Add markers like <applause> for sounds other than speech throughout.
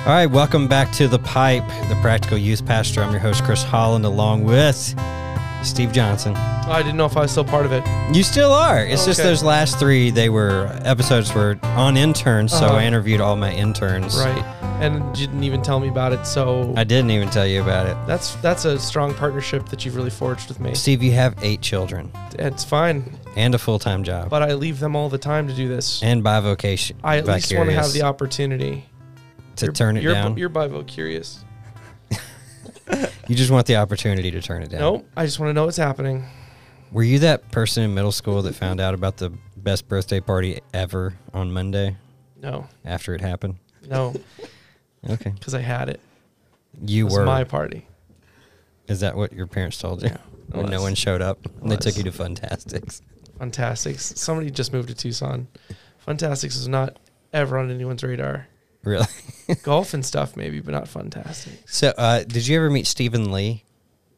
All right, welcome back to The Pipe, the Practical Youth Pastor. I'm your host, Chris Holland, along with Steve Johnson. Oh, I didn't know if I was still part of it. You still are. It's just those last three, they were episodes were on interns, so Uh-huh. I interviewed all my interns. Right. And you didn't even tell me about it. So I didn't even tell you about it. that's that's a strong partnership that you've really forged with me. Steve, you have eight children It's fine. and a full time job But I leave them all the time to do this. and bivocation. I at least want to have the opportunity to You're- turn it you're, down. You're bivo curious. <laughs> you just want the opportunity to turn it down. Nope. I just want to know what's happening. Were you that person in middle school that found out about the best birthday party ever on Monday No. after it happened? No. <laughs> Okay. Because I had it. You It were. my party. Is that what your parents told you? Yeah. When no one showed up, and they took you to Fantastics. Fantastics. Somebody just moved to Tucson. Fantastics is not ever on anyone's radar. Really? <laughs> Golf and stuff maybe, but not Funtastics. So, uh, did you ever meet Stephen Lee?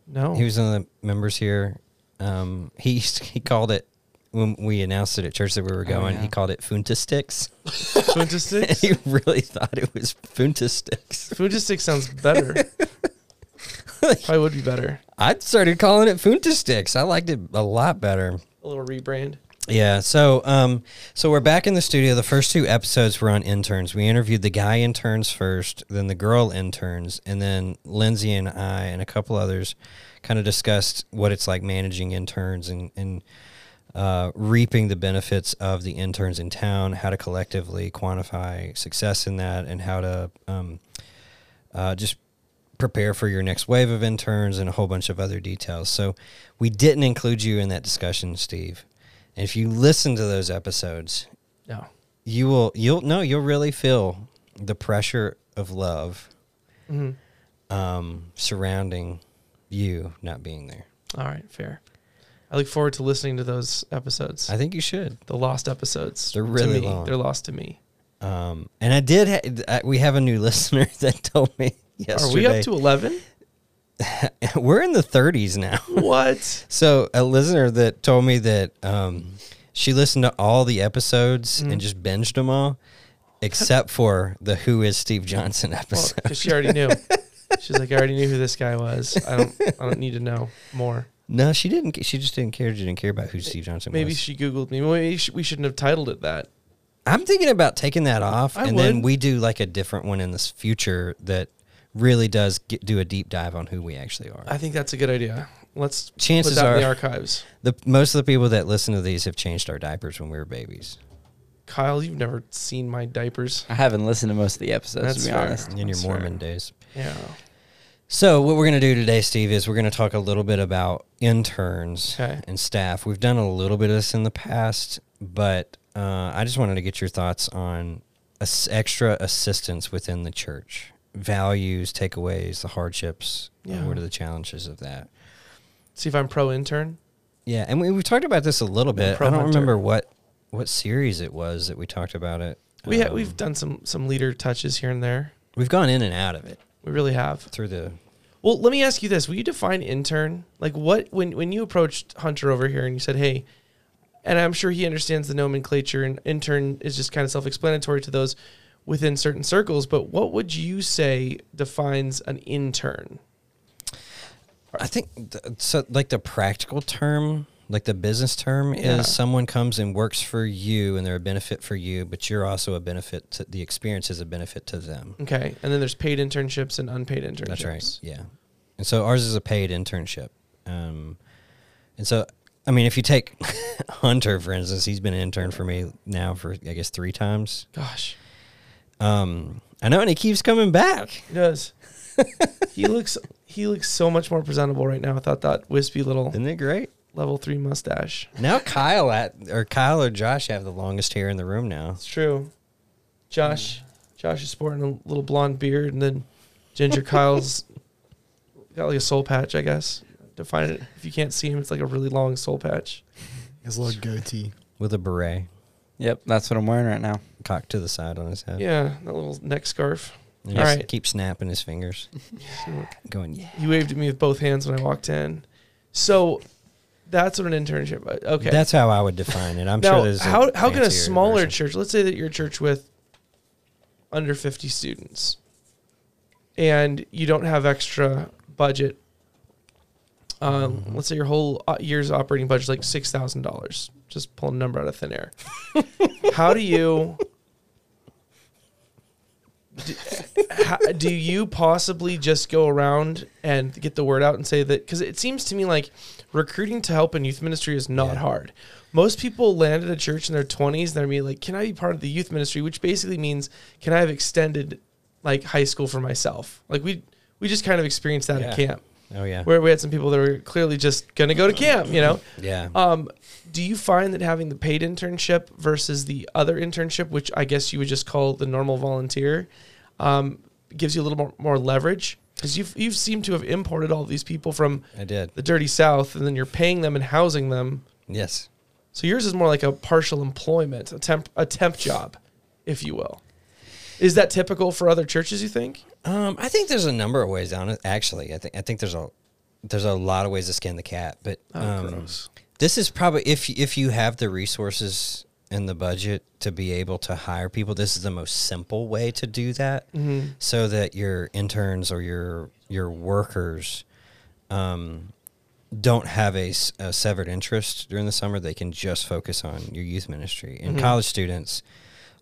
No. He was one of the members here. Um, he he called it when we announced it at church that we were Oh, going. yeah. He called it Funtasticks. <laughs> Funtastics. <laughs> he really thought it was Funtasticks. Foodistic sounds better. Probably would be better. I started calling it Funtasticks. I liked it a lot better. A little rebrand. Yeah. So, um, so we're back in the studio. The first two episodes were on interns. We interviewed the guy interns first, then the girl interns, and then Lindsay and I and a couple others kind of discussed what it's like managing interns and and uh, reaping the benefits of the interns in town, how to collectively quantify success in that, and how to um, uh, just prepare for your next wave of interns and a whole bunch of other details. So we didn't include you in that discussion, Steve. And if you listen to those episodes, No. you will you'll no you'll really feel the pressure of love hmm um, surrounding you not being there. All right, fair. I look forward to listening to those episodes. I think you should. the lost episodes. They're really me. long. They're lost to me. Um, and I did. Ha- uh, we have a new <laughs> listener that told me yesterday. Are we up to 11? <laughs> We're in the 30s now. what? <laughs> So a listener that told me that um, she listened to all the episodes Mhm. and just binged them all, except <laughs> for the "Who is Steve Johnson" episode. Because she already knew. She's like, I already knew who this guy was. I don't. I don't need to know more. no, she didn't. She just didn't care. She didn't care about who Steve Johnson Maybe was. Maybe she googled me. Maybe we shouldn't have titled it that. I'm thinking about taking that off, I and then we do like a different one in this future that really does get, do a deep dive on who we actually are. I think that's a good idea. Let's Chances put that are, in the archives. the most of the people that listen to these have changed our diapers when we were babies. Kyle, you've never seen my diapers. I haven't listened to most of the episodes That's to be fair. honest. In your That's fair. Mormon days. Yeah. So what we're going to do today, Steve, is we're going to talk a little bit about interns Okay. and staff. We've done a little bit of this in the past, but uh, I just wanted to get your thoughts on ass- extra assistance within the church, values, takeaways, the hardships. Yeah. what are the challenges of that? See if I'm pro intern. Yeah, and we we talked about this a little bit. pro I don't hunter. remember what what series it was that we talked about it. We ha- Um, we've done some some leader touches here and there. we've gone in and out of it We really have. through the Well, let me ask you this: Will you define intern? Like, what when when you approached Hunter over here and you said, "Hey," and I'm sure he understands the nomenclature, and intern is just kind of self-explanatory to those within certain circles. But what would you say defines an intern? I think th- so. Like the practical term, like the business term, Yeah. is someone comes and works for you, and they're a benefit for you, but you're also a benefit. to The experience is a benefit to them. Okay, and then there's paid internships and unpaid internships. That's right. Yeah, and so ours is a paid internship. Um, and so I mean, if you take <laughs> Hunter for instance, he's been an intern for me now for I guess three times. Gosh, Um, I know, and he keeps coming back. he does. <laughs> he looks he looks so much more presentable right now without that wispy little Isn't it great? level three mustache. Now <laughs> Kyle at or Kyle or Josh have the longest hair in the room now. It's true. Josh, Josh is sporting a little blonde beard, and then Ginger <laughs> Kyle's got like a soul patch, I guess. Define it. If you can't see him, it's like a really long soul patch. His little goatee. with a beret Yep, that's what I'm wearing right now. cocked to the side on his head. Yeah, that little neck scarf. And All keep snapping his fingers, <laughs> going, yeah. He waved at me with both hands when I walked in. So that's what an internship. uh, Okay. That's how I would define it. I'm now, sure there's a how how can a fancier smaller version. church? Let's say that you're a church with under 50 students. and you don't have extra budget. Um, Mm-hmm. Let's say your whole uh, year's operating budget is like six thousand dollars. Just pull a number out of thin air. <laughs> How do you? Do, how, do you possibly just go around and get the word out and say that? Because it seems to me like recruiting to help in youth ministry is not Yeah. hard. Most people land at a church in their 20s. They're be like, "Can I be part of the youth ministry?" Which basically means, "Can I have extended like high school for myself?" Like we we just kind of experienced that at camp, Oh yeah. where we had some people that were clearly just gonna go to camp. You know, Yeah. um, do you find that having the paid internship versus the other internship, which I guess you would just call the normal volunteer, um, gives you a little more, more leverage? Because you've you've seemed to have imported all these people from I did. the dirty south, and then you're paying them and housing them. Yes. So yours is more like a partial employment, a temp a temp job, if you will. Is that typical for other churches? You think? Um, I think there's a number of ways on it. Actually, I think I think there's a there's a lot of ways to skin the cat. But um, this is probably if if you have the resources and the budget to be able to hire people, this is the most simple way to do that, so that your interns or your your workers um, don't have a severed interest during the summer. They can just focus on your youth ministry. And college students,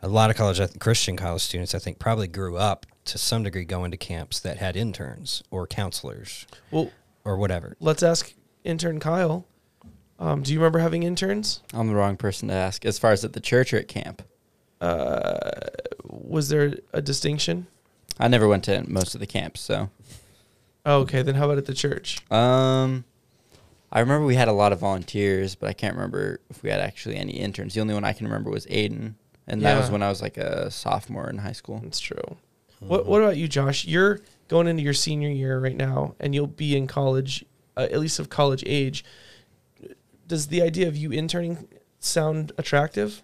a lot of college I Christian college students, I think, probably grew up to some degree going to camps that had interns or counselors Well, or whatever. let's ask intern Kyle. Um, do you remember having interns? I'm the wrong person to ask. As far as at the church or at camp, Uh, was there a distinction? I never went to most of the camps, so Oh, okay, then how about at the church? um, I remember we had a lot of volunteers, but I can't remember if we had actually any interns. The only one I can remember was Aiden, and that was when I was like a sophomore in high school. That's true. What What about you, Josh? You're going into your senior year right now, and you'll be in college, uh, at least of college age. Does the idea of you interning sound attractive?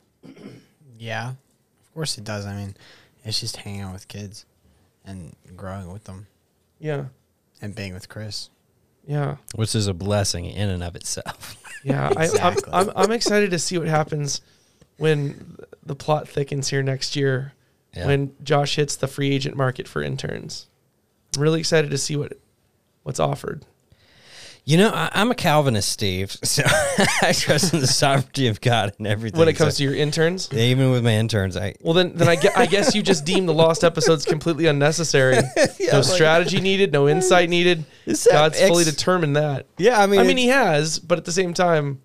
Yeah, of course it does. I mean, it's just hanging out with kids and growing with them Yeah, and being with Chris. yeah, Which is a blessing in and of itself. yeah. Exactly. I, I'm, I'm I'm excited to see what happens when the plot thickens here next year. Yeah. when Josh hits the free agent market for interns. I'm really excited to see what what's offered. You know, I, I'm a Calvinist, Steve, <laughs> so I trust in the sovereignty of God and everything. When it comes so- to your interns, Yeah, even with my interns, I well then then I, gue- I guess you just deem the lost episodes completely unnecessary. <laughs> no like- strategy needed, no insight needed. God's fully determined that. yeah. I mean, I mean, he has, but at the same time,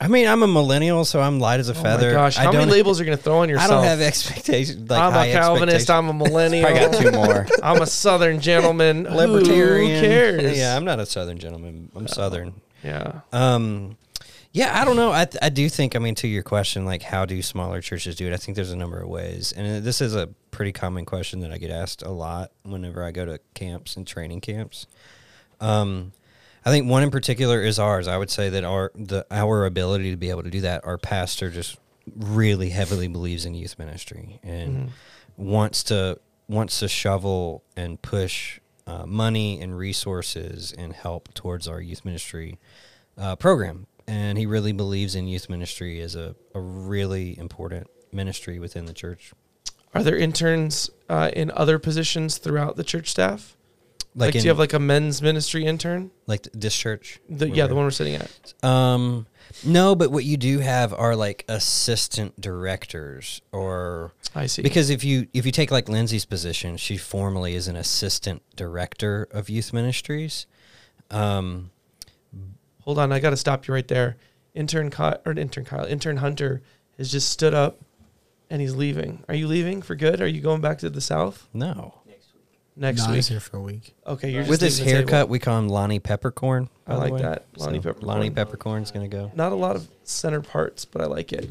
I mean, I'm a millennial, so I'm light as a oh feather. my gosh, I how many don't- labels are you going to throw on yourself? I don't have expectations. Like I'm a Calvinist. I'm a millennial. <laughs> I got two more. I'm a Southern gentleman. <laughs> libertarian. Who cares? Yeah, I'm not a Southern gentleman. I'm Southern. yeah. Um, yeah, I don't know. I I do think. I mean, to your question, like how do smaller churches do it? I think there's a number of ways, and uh, this is a pretty common question that I get asked a lot whenever I go to camps and training camps. Um, I think one in particular is ours. I would say that our the our ability to be able to do that. Our pastor just really heavily believes in youth ministry and wants to wants to shovel and push uh, money and resources and help towards our youth ministry uh, program. And he really believes in youth ministry as a, a really important ministry within the church. Are there interns uh, in other positions throughout the church staff? Like, Like, do you have like a men's ministry intern? like this church? The, yeah, the one we're sitting at. Um, no, but what you do have are like assistant directors or I see. because if you if you take like Lindsay's position, she formally is an assistant director of youth ministries. Um, hold on, I got to stop you right there. Intern Kyle or intern Kyle, intern Hunter has just stood up, and he's leaving. Are you leaving for good? Are you going back to the south no, next no, I week? was here for a week. Okay, you're just with his leaving the haircut, we call him Lonnie Peppercorn. I the like way. that. Lonnie So, Peppercorn. Lonnie Peppercorn's gonna go. Not a lot of center parts, but I like it.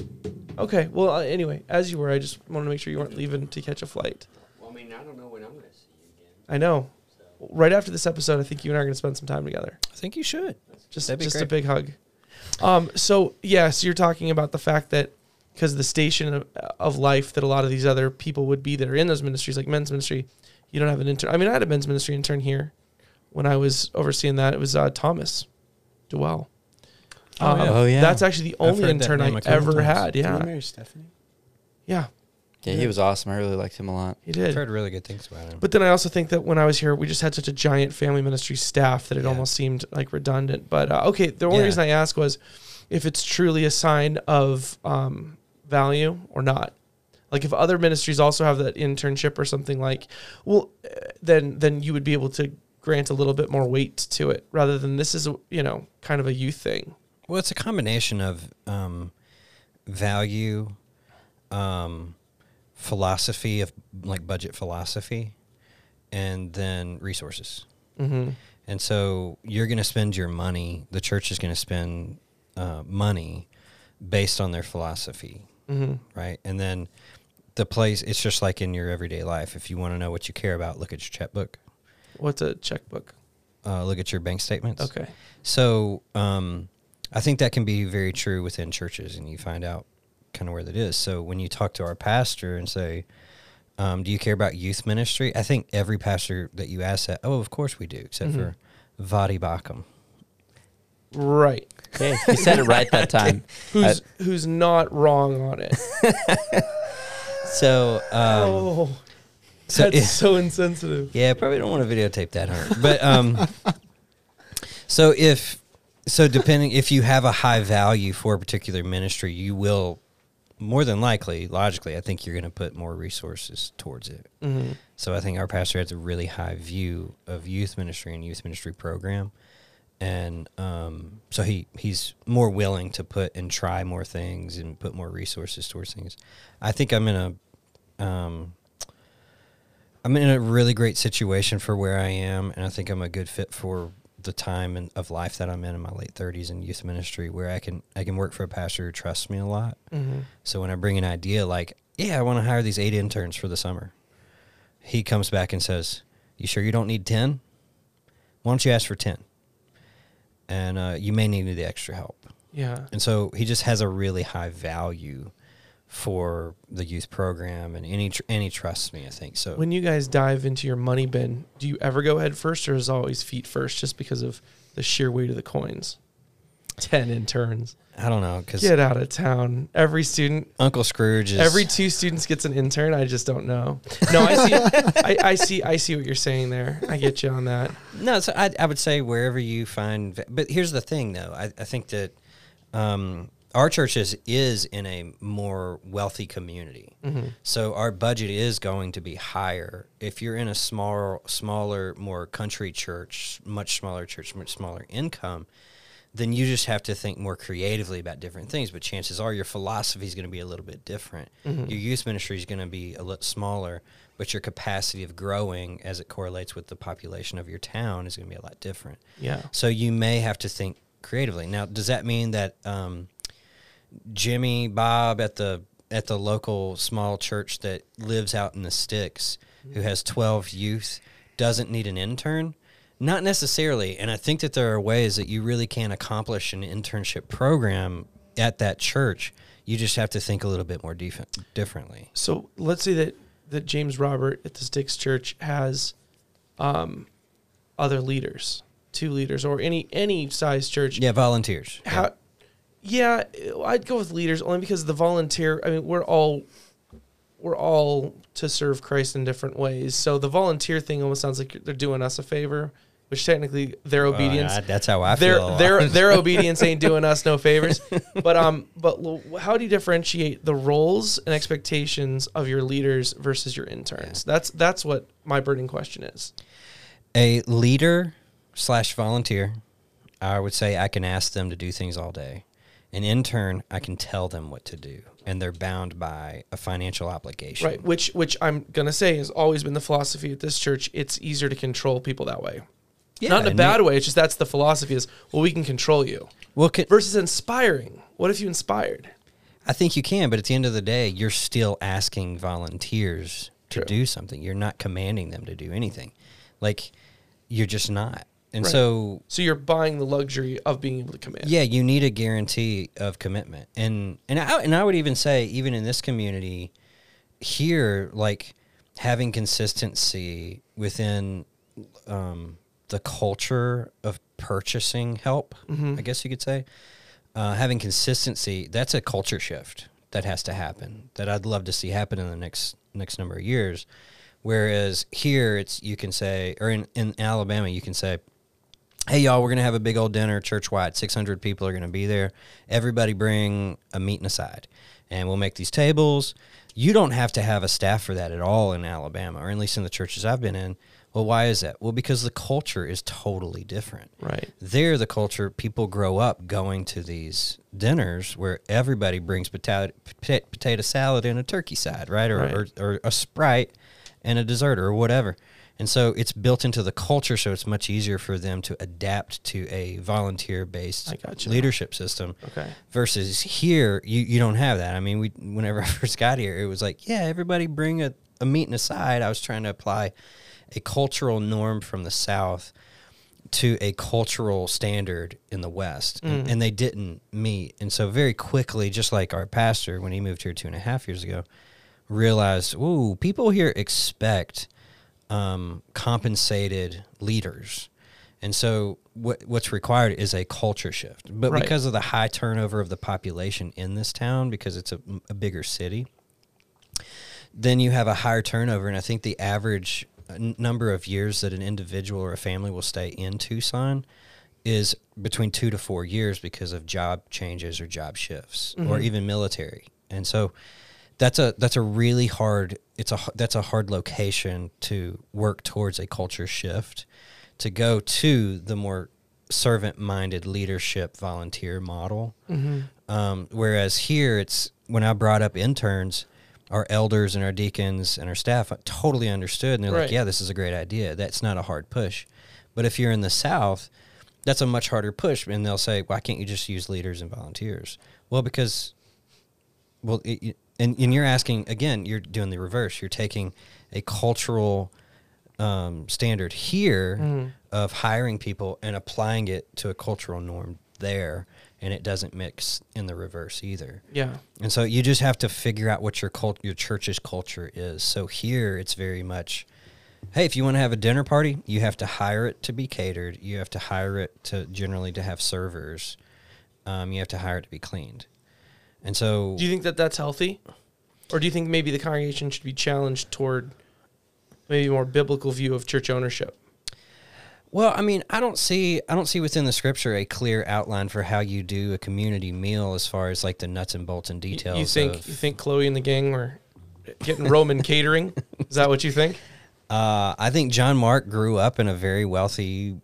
Okay, well, uh, anyway, as you were, I just wanted to make sure you weren't leaving to catch a flight. Well, I mean, I don't know when I'm going to see you again. I know. Right after this episode, I think you and I are going to spend some time together. I think you should. Just, That'd be just a great. big hug. Um, so yes, you're talking about the fact that because the station of, of life that a lot of these other people would be that are in those ministries, like men's ministry, you don't have an intern. I mean, I had a men's ministry intern here when I was overseeing that. It was uh, Thomas Duell. Oh, yeah. Oh, yeah. That's actually the only intern name I a couple ever times. had. Did you Yeah, marry Stephanie? yeah, Yeah, he was awesome. I really liked him a lot. He I've did. heard really good things about him. But then I also think that when I was here, we just had such a giant family ministry staff that it Yeah. almost seemed like redundant. But uh, okay, the only Yeah. reason I asked was if it's truly a sign of um, value or not. Like if other ministries also have that internship or something like, well, then then you would be able to grant a little bit more weight to it rather than this is a, you know kind of a youth thing. Well, it's a combination of um, value, um, philosophy of like budget philosophy, and then resources. Mm-hmm. And so you're going to spend your money. The church is going to spend uh, money based on their philosophy, Mm-hmm. right? And then the place. It's just like in your everyday life. If you want to know what you care about, look at your checkbook. What's a checkbook? Uh, look at your bank statements. Okay. So um, I think that can be very true within churches, and you find out kind of where that is. So when you talk to our pastor and say, um, "Do you care about youth ministry?" I think every pastor that you ask that, oh, of course we do, except Mhm. for Voddie Baucham. Right. Okay, he said it right that <laughs> time. Who's who's not wrong on it? <laughs> So, um, oh, so that's so insensitive. Yeah, probably don't want to videotape that, Hunter. But um, <laughs> so if so, depending if you have a high value for a particular ministry, you will more than likely, logically, I think you're going to put more resources towards it. Mm-hmm. So I think our pastor has a really high view of youth ministry and youth ministry program, and um, so he he's more willing to put and try more things and put more resources towards things. I think I'm in a um, I'm in a really great situation for where I am, and I think I'm a good fit for the time and of life that I'm in in my late 30s in youth ministry, where I can I can work for a pastor who trusts me a lot. Mm-hmm. So when I bring an idea like, yeah, I want to hire these eight interns for the summer, he comes back and says, "You sure you don't need ten? Why don't you ask for ten? And uh, you may need the extra help." Yeah. And so he just has a really high value for the youth program, and any tr- any trusts me. I think so. When you guys dive into your money bin, do you ever go head first or is always feet first just because of the sheer weight of the coins? 10 interns. I don't know because Get out of town. Every student, Uncle Scrooge is every two students gets an intern. I just don't know. No, I see. <laughs> I, I see. I see what you're saying there. I get you on that. No, so I, I would say wherever you find. But here's the thing, though. I, I think that um, our church is, is in a more wealthy community, so our budget is going to be higher. If you're in a smaller, smaller, more country church, much smaller church, much smaller income, then you just have to think more creatively about different things. But chances are your philosophy is going to be a little bit different. Your youth ministry is going to be a little smaller, but your capacity of growing as it correlates with the population of your town is going to be a lot different. Yeah. So you may have to think creatively. Now, does that mean that um, Jimmy Bob at the at the local small church that lives out in the sticks, who has twelve youth, doesn't need an intern? Not necessarily. And I think that there are ways that you really can accomplish an internship program at that church. You just have to think a little bit more def- differently. So let's say that that James Robert at the Sticks Church has um, other leaders, two leaders, or any any size church. Yeah, volunteers. How? Yeah, I'd go with leaders only because the volunteer. I mean, we're all we're all to serve Christ in different ways. So the volunteer thing almost sounds like they're doing us a favor, which technically their obedience. I- that's how I their feel. their <laughs> their obedience ain't doing us no favors. <laughs> But um, but how do you differentiate the roles and expectations of your leaders versus your interns? That's that's what my burning question is. a leader slash volunteer, I would say I can ask them to do things all day. An intern, I can tell them what to do, and they're bound by a financial obligation. Right, which which I'm gonna say has always been the philosophy at this church. It's easier to control people that way. Yeah, Not in a bad you- way. It's just that's the philosophy is well we can control you Well, can, versus inspiring. What if you inspired? I think you can, but at the end of the day, you're still asking volunteers to True. do something. You're not commanding them to do anything. Like, you're just not. And Right. so So you're buying the luxury of being able to command. Yeah, you need a guarantee of commitment, and and I and I would even say even in this community here, like having consistency within um, the culture of purchasing help, I guess you could say, uh, having consistency that's a culture shift that has to happen that I'd love to see happen in the next next number of years. Whereas here, it's you can say, or in, in Alabama, you can say, "Hey, y'all, we're gonna have a big old dinner, church wide. Six hundred people are gonna be there. Everybody bring a meat and a side, and we'll make these tables." You don't have to have a staff for that at all in Alabama, or at least in the churches I've been in. Well, why is that? Well, because the culture is totally different Right. there the culture people grow up going to these dinners where everybody brings potato potato, salad and a turkey side right? Or, Right. Or, or a sprite and a dessert or whatever and so it's built into the culture so it's much easier for them to adapt to a volunteer based leadership system Okay. versus here you, you don't have that i mean we whenever <laughs> i first got here it was like yeah everybody bring a, a meat and a side i was trying to apply a cultural norm from the south to a cultural standard in the west and, and they didn't meet. And so very quickly just like our pastor when he moved here two and a half years ago realized ooh people here expect um, compensated leaders. And so what what's required is a culture shift. But Right. because of the high turnover of the population in this town because it's a, a bigger city then you have a higher turnover. And i think the average n- number of years that an individual or a family will stay in tucson is between two to four years because of job changes or job shifts or even military. And so that's a that's a really hard it's a that's a hard location to work towards a culture shift to go to the more servant minded leadership volunteer model. Um, whereas here, it's when I brought up interns, our elders and our deacons and our staff totally understood, and they're Right. like, "Yeah, this is a great idea. That's not a hard push." But if you're in the South, that's a much harder push, and they'll say, "Why can't you just use leaders and volunteers?" Well, because, well, it, and and you're asking again, you're doing the reverse. You're taking a cultural um, standard here of hiring people and applying it to a cultural norm there, and it doesn't mix in the reverse either. Yeah. And so you just have to figure out what your cult, your church's culture is. So here it's very much, hey, if you want to have a dinner party, you have to hire it to be catered. You have to hire it to generally to have servers. Um, you have to hire it to be cleaned. And so Do you think that that's healthy, or do you think maybe the congregation should be challenged toward maybe a more biblical view of church ownership? Well, I mean, I don't see I don't see within the scripture a clear outline for how you do a community meal as far as like the nuts and bolts and details. You think of- you think Chloe and the gang were getting Roman <laughs> catering? Is that what you think? Uh, I think John Mark grew up in a very wealthy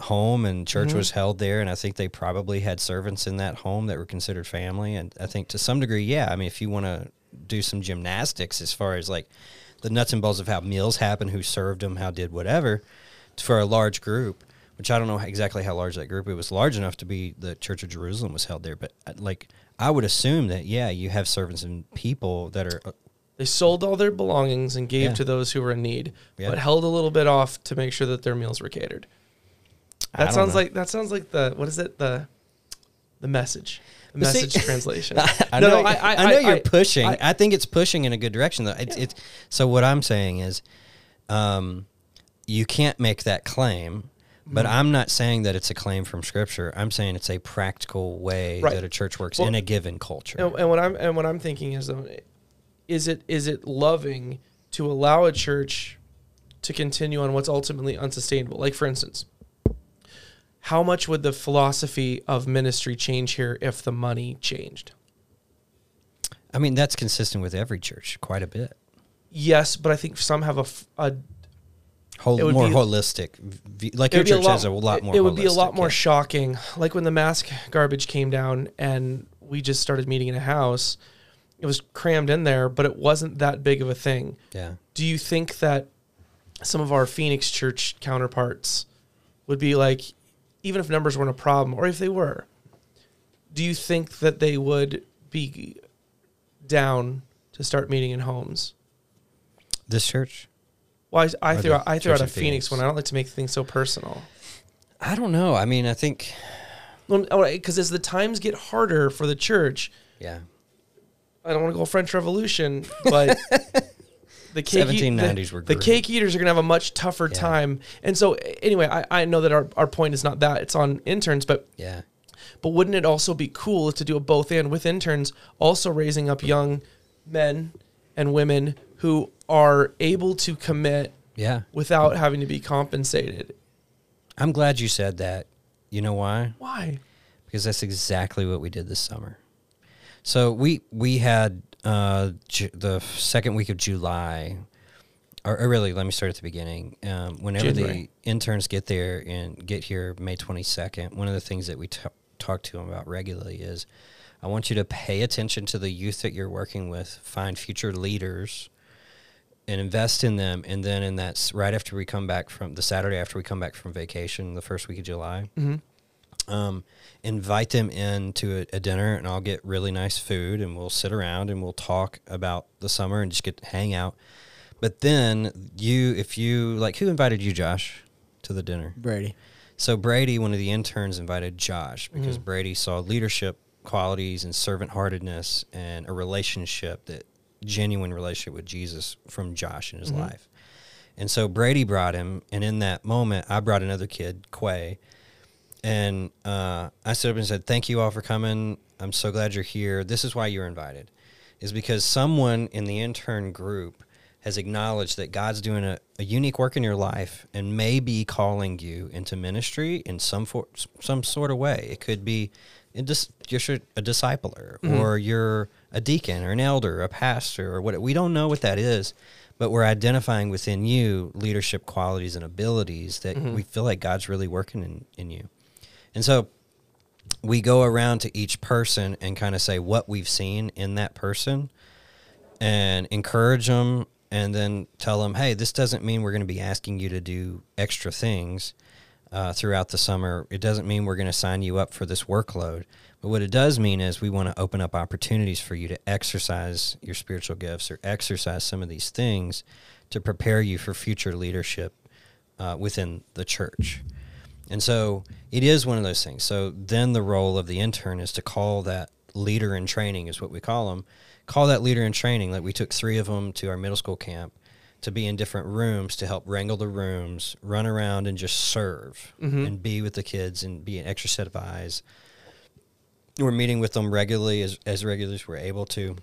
home, and church Mm-hmm. was held there. And I think they probably had servants in that home that were considered family. And I think to some degree, yeah. I mean, if you want to do some gymnastics as far as like the nuts and bolts of how meals happen, who served them, how did whatever, for a large group. Which I don't know exactly how large that group. It was large enough to be the Church of Jerusalem was held there, but uh, like I would assume that yeah, you have servants and people that are uh, They sold all their belongings and gave Yeah. to those who were in need, Yeah. but held a little bit off to make sure that their meals were catered. That sounds know. like that sounds like the what is it the the message the But see- message translation. <laughs> I No, know, no, I, I- I- know you're pushing. I- I, think it's pushing in a good direction, though. It's, it's so. What I'm saying is, um, you can't make that claim. But Mm-hmm. I'm not saying that it's a claim from Scripture. I'm saying it's a practical way Right. that a church works Well, in a given culture. And, and what I'm and what I'm thinking is, though, is it is it loving to allow a church to continue on what's ultimately unsustainable? Like for instance, how much would the philosophy of ministry change here if the money changed? I mean, that's consistent with every church quite a bit. Yes, but I think some have a, a Whole, more be- holistic. Like your church lot- has a lot more. It would be a lot more yeah. shocking. Like when the mask garbage came down and we just started meeting in a house, it was crammed in there, but it wasn't that big of a thing. Yeah. Do you think that some of our Phoenix church counterparts would be like, even if numbers weren't a problem, or if they were, do you think that they would be down to start meeting in homes? This church. Well, I, I threw out, I threw out a Phoenix, one. I don't like to make things so personal. I don't know. I mean, I think. Because oh, as the times get harder for the church, Yeah. I don't want to go French Revolution, but <laughs> the cake eat- 1790s the, were the cake eaters are gonna have a much tougher Yeah. time. And so, anyway, I, I know that our, our point is not that it's on interns, but Yeah. But wouldn't it also be cool to do a both and with interns, also raising up young men and women who are able to commit Yeah. without having to be compensated? I'm glad you said that. You know why? Why? because that's exactly what we did this summer. So we we had uh, Ju- the second week of July, or, or really, let me start at the beginning. Um, whenever January. the interns get there and get here May twenty second, one of the things that we t- talk to them about regularly is, I want you to pay attention to the youth that you're working with, find future leaders. And invest in them, and then in that right after we come back from the Saturday after we come back from vacation, the first week of July, um, invite them in to a, a dinner and I'll get really nice food and we'll sit around and we'll talk about the summer and just get to hang out. But then you, if you like, who invited you, Josh, to the dinner? Brady. So Brady, one of the interns, invited Josh because Mhm. Brady saw leadership qualities and servant heartedness and a relationship that genuine relationship with Jesus from Josh in his Mhm. life. And so Brady brought him, and in that moment, I brought another kid, Quay, and uh, I stood up and said, "Thank you all for coming. I'm so glad you're here. This is why you're invited, is because someone in the intern group has acknowledged that God's doing a, a unique work in your life and may be calling you into ministry in some for, some sort of way. It could be in dis, you're a discipler Mhm. or you're a deacon or an elder, a pastor or what. We don't know what that is." But we're identifying within you leadership qualities and abilities that Mhm. we feel like God's really working in, in you. And so we go around to each person and kind of say what we've seen in that person and encourage them and then tell them, hey, this doesn't mean we're going to be asking you to do extra things uh, throughout the summer. It doesn't mean we're going to sign you up for this workload. But what it does mean is we want to open up opportunities for you to exercise your spiritual gifts or exercise some of these things to prepare you for future leadership uh, within the church. And so it is one of those things. So then the role of the intern is to call that leader in training, is what we call them. Call that leader in training. Like we took three of them to our middle school camp to be in different rooms to help wrangle the rooms, run around and just serve Mhm. and be with the kids and be an extra set of eyes. We're meeting with them regularly as, as regularly as we're able to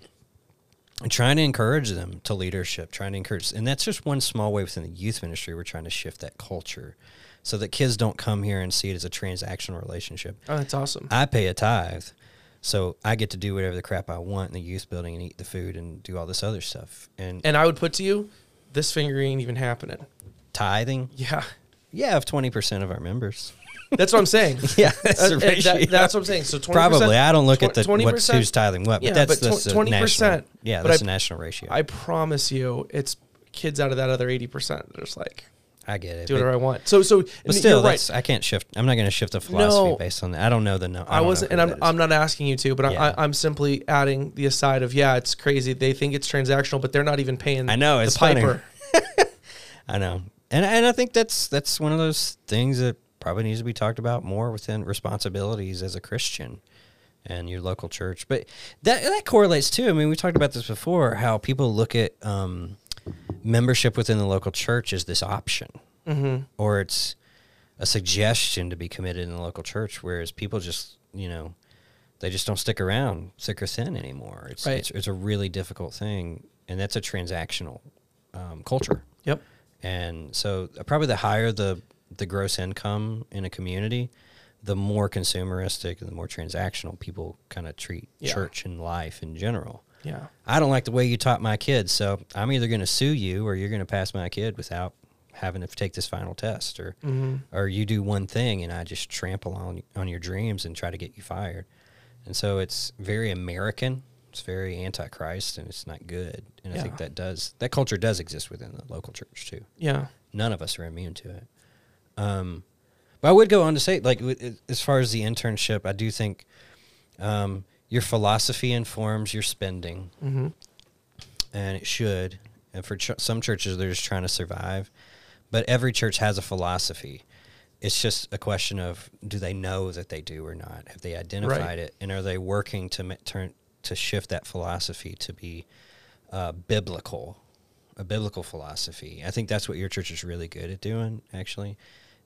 and trying to encourage them to leadership, trying to encourage, and that's just one small way within the youth ministry. We're trying to shift that culture so that kids don't come here and see it as a transactional relationship. Oh, that's awesome. I pay a tithe, so I get to do whatever the crap I want in the youth building and eat the food and do all this other stuff. And, And I would put to you, this finger ain't even happening. tithing, Yeah. yeah, of twenty percent of our members. That's what I'm saying. <laughs> yeah, that's, Uh, uh, that- that's what I'm saying. So 20%, Probably, I don't look at the twenty what's percent. who's tithing what, but Yeah, that's but that's tw- a 20%, national- Yeah, that's I- a national ratio. I promise you, it's kids out of that other eighty percent. They're just like I get it. do whatever I want. So, so But still, right. I can't shift. I'm not going to shift the philosophy No. based on that. I don't know the no. I wasn't, and I'm, I'm not asking you to, but Yeah. I, I'm simply adding the aside of yeah, it's crazy. They think it's transactional, but they're not even paying. I know, the it's piper. <laughs> I know, and and I think that's that's one of those things that probably needs to be talked about more within responsibilities as a Christian and your local church. But that that correlates too. I mean, we talked about this before. How people look at um, membership within the local church as this option, Mm-hmm. or it's a suggestion to be committed in the local church, whereas people just you know they just don't stick around thick or thin anymore. It's Right. it's, it's a really difficult thing, and that's a transactional um, culture. Yep. And so uh, probably the higher the the gross income in a community, the more consumeristic and the more transactional people kind of treat Yeah. church and life in general. Yeah. I don't like the way you taught my kids, so I'm either going to sue you or you're going to pass my kid without having to take this final test or Mm-hmm. or you do one thing and I just trample on on your dreams and try to get you fired. And so it's very American. It's very antichrist and it's not good. And I think that does that culture does exist within the local church too Yeah. none of us are immune to it. Um, but I would go on to say, like, as far as the internship, I do think um, your philosophy informs your spending, Mm-hmm. and it should. And for ch- some churches, they're just trying to survive, but every church has a philosophy. It's just a question of do they know that they do or not? Have they identified it, and are they working to ma- turn to shift that philosophy to be uh, biblical, a biblical philosophy. I think that's what your church is really good at doing, actually,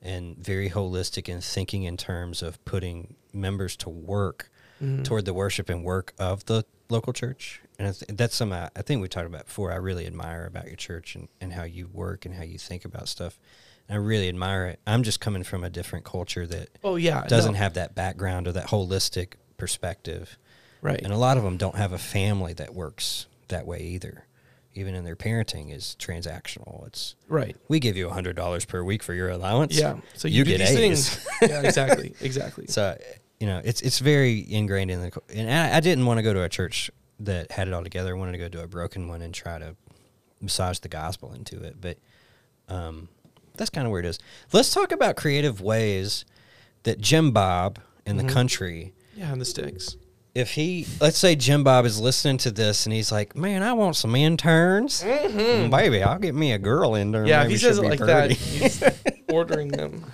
and very holistic in thinking in terms of putting members to work Mhm. toward the worship and work of the local church. And I th- that's something I, I think we talked about before. I really admire about your church and, and how you work and how you think about stuff. And I really admire it. I'm just coming from a different culture that Oh yeah, doesn't no. have that background or that holistic perspective. right. And a lot of them don't have a family that works that way either. Even in their parenting is transactional. It's right. we give you hundred dollars per week for your allowance. Yeah. So you, you get these A's. things. <laughs> yeah, exactly. Exactly. So you know, it's it's very ingrained in the. And I, I didn't want to go to a church that had it all together. I wanted to go to a broken one and try to massage the gospel into it. But um, that's kind of where it is. Let's talk about creative ways that Jim Bob in Mhm. the country yeah, and the sticks. If he let's say Jim Bob is listening to this and he's like, "Man, I want some interns, Mhm. baby. I'll get me a girl intern." Yeah, if he says it like that, he's <laughs> ordering them.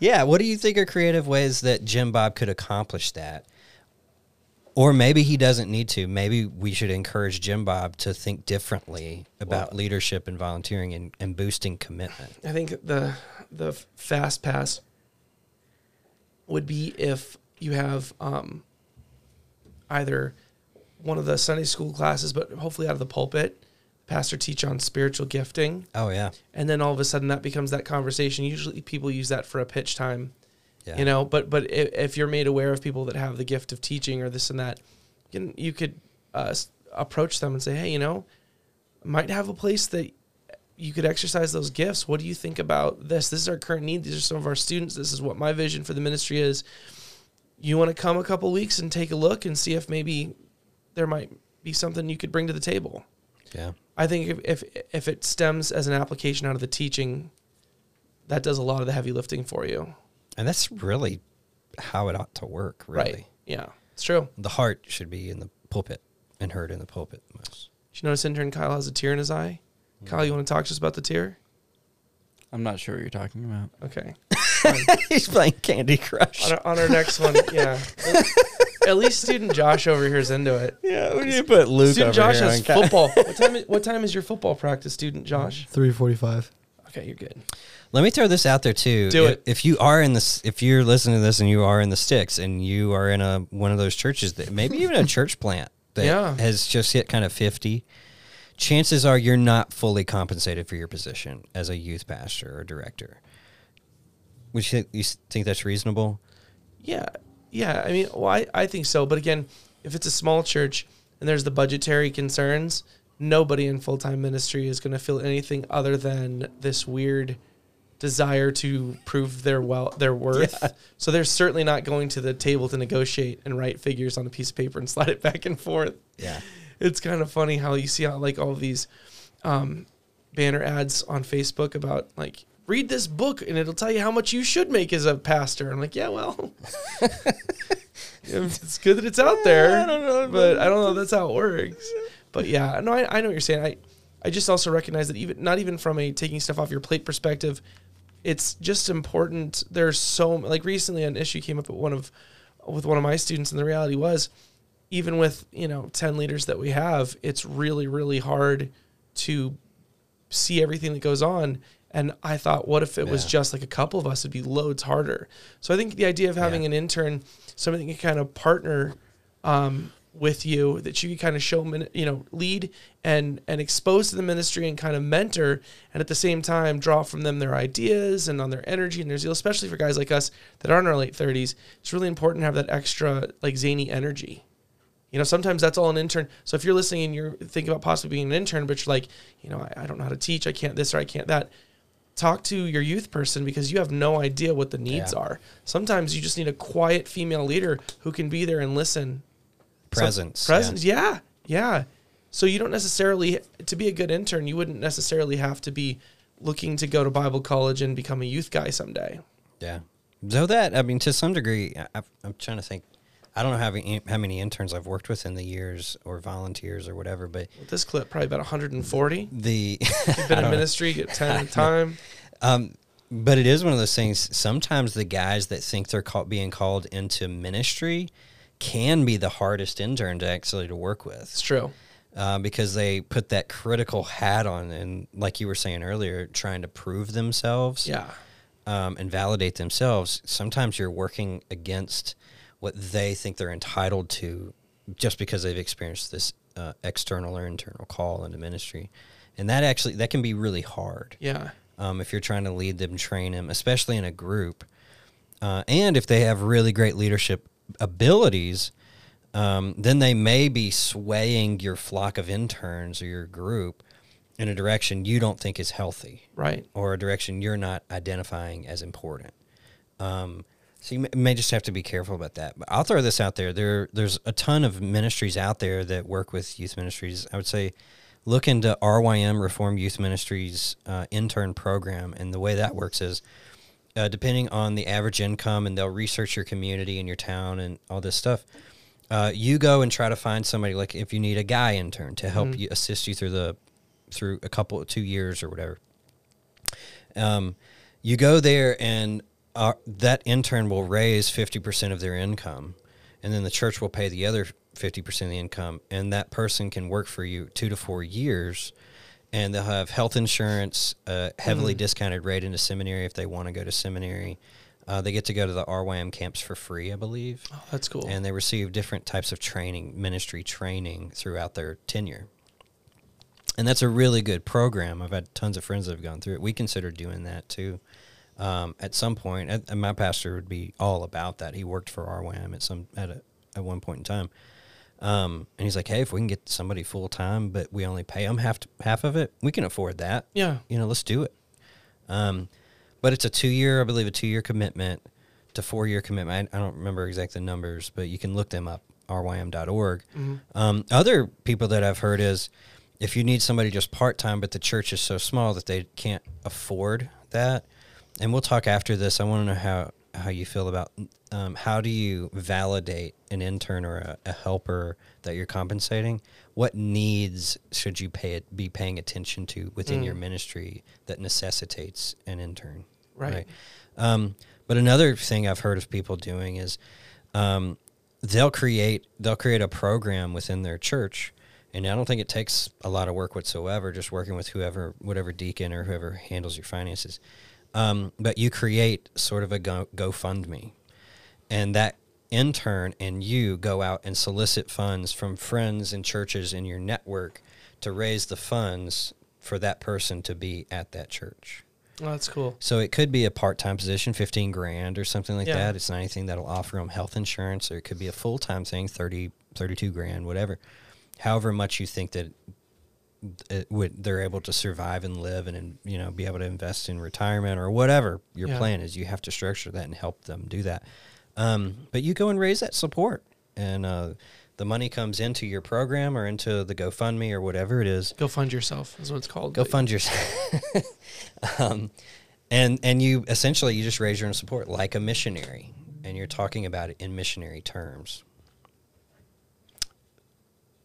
yeah, what do you think are creative ways that Jim Bob could accomplish that? Or maybe he doesn't need to. Maybe we should encourage Jim Bob to think differently about Well- leadership and volunteering and, and boosting commitment. I think the the fast pass would be if you have um, either one of the Sunday school classes, but hopefully out of the pulpit, the pastor teach on spiritual gifting, Oh yeah, and then all of a sudden that becomes that conversation. Usually people use that for a pitch time, yeah. you know. But but if, if you're made aware of people that have the gift of teaching or this and that, you, can, you could uh, approach them and say, hey, you know, might have a place that you could exercise those gifts. What do you think about this? This is our current need. These are some of our students. This is what my vision for the ministry is. You want to come a couple weeks and take a look and see if maybe there might be something you could bring to the table. yeah. I think if, if if it stems as an application out of the teaching, that does a lot of the heavy lifting for you. And that's really how it ought to work, really. Right. Yeah. It's true. The heart should be in the pulpit and heard in the pulpit most. Did you notice intern Kyle has a tear in his eye? Kyle, you want to talk to us about the tear? I'm not sure what you're talking about. Okay. <laughs> He's playing Candy Crush. on, our, on our next one, yeah. <laughs> At least student Josh over here is into it. Yeah, we need to put Luke Student over Josh here has football. <laughs> what time? Is, what time is your football practice, student Josh? Three forty-five. Okay, you're good. Let me throw this out there too. Do if, it. If you are in this, if you're listening to this and you are in the sticks and you are in a one of those churches that maybe even a church plant that Yeah. has just hit kind of fifty, chances are you're not fully compensated for your position as a youth pastor or director. Would you think, you think that's reasonable? Yeah, yeah. I mean, well, I, I think so. But again, if it's a small church and there's the budgetary concerns, nobody in full time ministry is going to feel anything other than this weird desire to prove their well their worth. Yeah. So they're certainly not going to the table to negotiate and write figures on a piece of paper and <laughs> slide it back and forth. Yeah. It's kind of funny how you see how like all these um, banner ads on Facebook about like read this book and it'll tell you how much you should make as a pastor. I'm like, yeah, well, <laughs> it's good that it's out there, I don't know, but I don't know if that's how it works. <laughs> But yeah, no, I, I know what you're saying. I, I just also recognize that even not even from a taking stuff off your plate perspective, it's just important. There's so like recently an issue came up at one of with one of my students, and the reality was, even with you know ten leaders that we have, it's really really hard to see everything that goes on. And I thought, what if it was just like a couple of us? It'd be loads harder. So I think the idea of having Yeah. an intern, somebody that can kind of partner um, with you, that you can kind of show, you know, lead and and expose to the ministry and kind of mentor, and at the same time draw from them their ideas and on their energy and their zeal, especially for guys like us that are in our late thirties. It's really important to have that extra like zany energy. You know, sometimes that's all an intern. So if you're listening and you're thinking about possibly being an intern, but you're like, you know, I, I don't know how to teach, I can't this or I can't that. Talk to your youth person because you have no idea what the needs Yeah. are. Sometimes you just need a quiet female leader who can be there and listen. So- Presence. yeah. presence, yeah. yeah, So you don't necessarily to be a good intern, you wouldn't necessarily have to be looking to go to Bible college and become a youth guy someday. Yeah. So that I mean, to some degree, I, I- I'm trying to think. I don't know how many, how many interns I've worked with in the years or volunteers or whatever, but With this clip, probably about 140. the You've been <laughs> in know. ministry, get <laughs> 10 at a time. Um, but it is one of those things. Sometimes the guys that think they're called, being called into ministry can be the hardest intern to actually to work with. It's true. uh, because they put that critical hat on and like you were saying earlier trying to prove themselves Yeah. um, and validate themselves, sometimes you're working against what they think they're entitled to just because they've experienced this uh, external or internal call into ministry. And that actually that can be really hard Yeah. um, if you're trying to lead them, train them, especially in a group. Uh, and if they have really great leadership abilities, um, then they may be swaying your flock of interns or your group in a direction you don't think is healthy Right. or a direction you're not identifying as important. Um, so you may, just have to be careful about that. But I'll throw this out there. There, there's a ton of ministries out there that work with youth ministries. I would say, look into RYM Reform Youth Ministries uh, intern program, and the way that works is. Uh, depending on the average income, and they'll research your community and your town and all this stuff. Uh, you go and try to find somebody like if you need a guy intern to help you assist you through the through a couple two years or whatever um, you go there and uh, that intern will raise 50% of their income and then the church will pay the other 50% of the income and that person can work for you two to four years and they'll have health insurance uh, heavily discounted rate into seminary if they want to go to seminary uh, they get to go to the rym camps for free i believe Oh, that's cool. and they receive different types of training, ministry training throughout their tenure. And that's a really good program. I've had tons of friends that have gone through it. We consider doing that too. Um, at some point, and my pastor would be all about that. He worked for RWAM at some at a, at one point in time, um, and he's like, "Hey, if we can get somebody full time, but we only pay them half to, half of it, we can afford that. yeah. You know, let's do it." Um, but it's a two year, I believe, a two year commitment to four year commitment. I, I don't remember exact the numbers, but you can look them up, rym.org. Um, other people that I've heard is if you need somebody just part time, but the church is so small that they can't afford that. And we'll talk after this. I want to know how, how you feel about um, how do you validate an intern or a, a helper that you're compensating? What needs should you pay it, be paying attention to within your ministry that necessitates an intern? Right. Um, but another thing I've heard of people doing is um, they'll create they'll create a program within their church, and I don't think it takes a lot of work whatsoever. Just working with whoever, whatever deacon or whoever handles your finances. Um, but you create sort of a go GoFundMe, and that intern and you go out and solicit funds from friends and churches in your network to raise the funds for that person to be at that church. Oh, that's cool. So it could be a part-time position, 15 grand or something like Yeah. that. It's not anything that'll offer them health insurance or it could be a full-time thing, 30, 32 grand, whatever. However much you think that it would they're able to survive and live and, and you know be able to invest in retirement or whatever your Yeah. plan is you have to structure that and help them do that um, but you go and raise that support and uh, the money comes into your program or into the gofundme or whatever it is Go fund yourself is what it's called. go fund yourself <laughs> um, and and you essentially you just raise your own support like a missionary and you're talking about it in missionary terms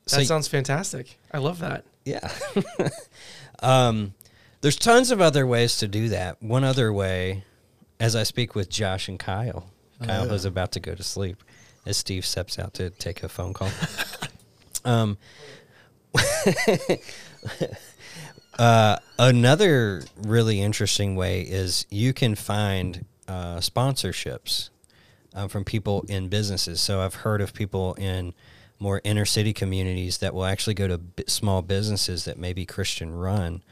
That So- sounds fantastic. I love that. Yeah <laughs> um, there's tons of other ways to do that one other way as i speak with josh and kyle kyle yeah. is about to go to sleep as steve steps out to take a phone call <laughs> um, <laughs> uh, another really interesting way is you can find uh, sponsorships um, from people in businesses. So I've heard of people in more inner city communities that will actually go to b- small businesses that may be Christian run,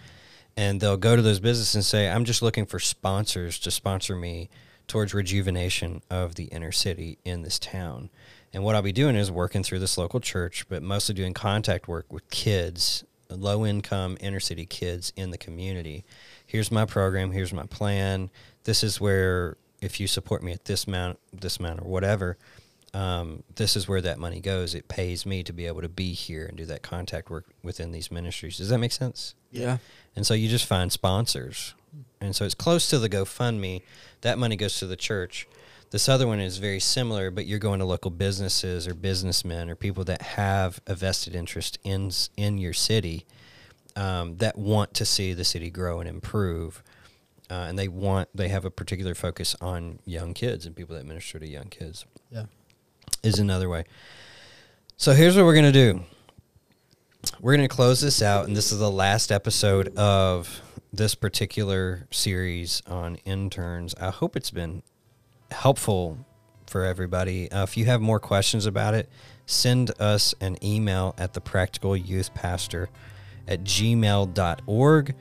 and they'll go to those businesses and say, "I'm just looking for sponsors to sponsor me towards rejuvenation of the inner city in this town." And what I'll be doing is working through this local church, but mostly doing contact work with kids, low income inner city kids in the community. Here's my program. Here's my plan. This is where if you support me at this amount, this amount, or whatever, um, this is where that money goes. It pays me to be able to be here and do that contact work within these ministries. Does that make sense? Yeah. And so you just find sponsors. And so it's close to the GoFundMe. That money goes to the church. This other one is very similar, but you're going to local businesses or businessmen or people that have a vested interest in in your city um, that want to see the city grow and improve. Uh, and they want they have a particular focus on young kids and people that minister to young kids Yeah. Is another way. So here's what we're going to do. We're going to close this out, and this is the last episode of this particular series on interns. I hope it's been helpful for everybody. Uh, if you have more questions about it, send us an email at the practical youth pastor at gmail.org.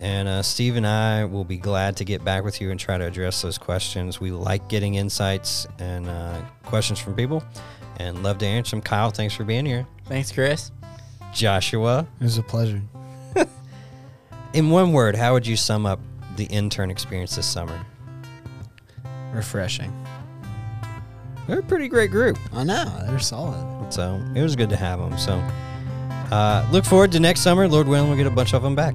And uh, Steve and I will be glad to get back with you and try to address those questions. We like getting insights and uh, questions from people and love to answer them. Kyle, thanks for being here. Thanks, Chris. Joshua, It was a pleasure. <laughs> in one word, how would you sum up the intern experience this summer? Refreshing. They're a pretty great group. I know they're solid. So it was good to have them. So uh, look forward to next summer. Lord willing, we'll get a bunch of them back.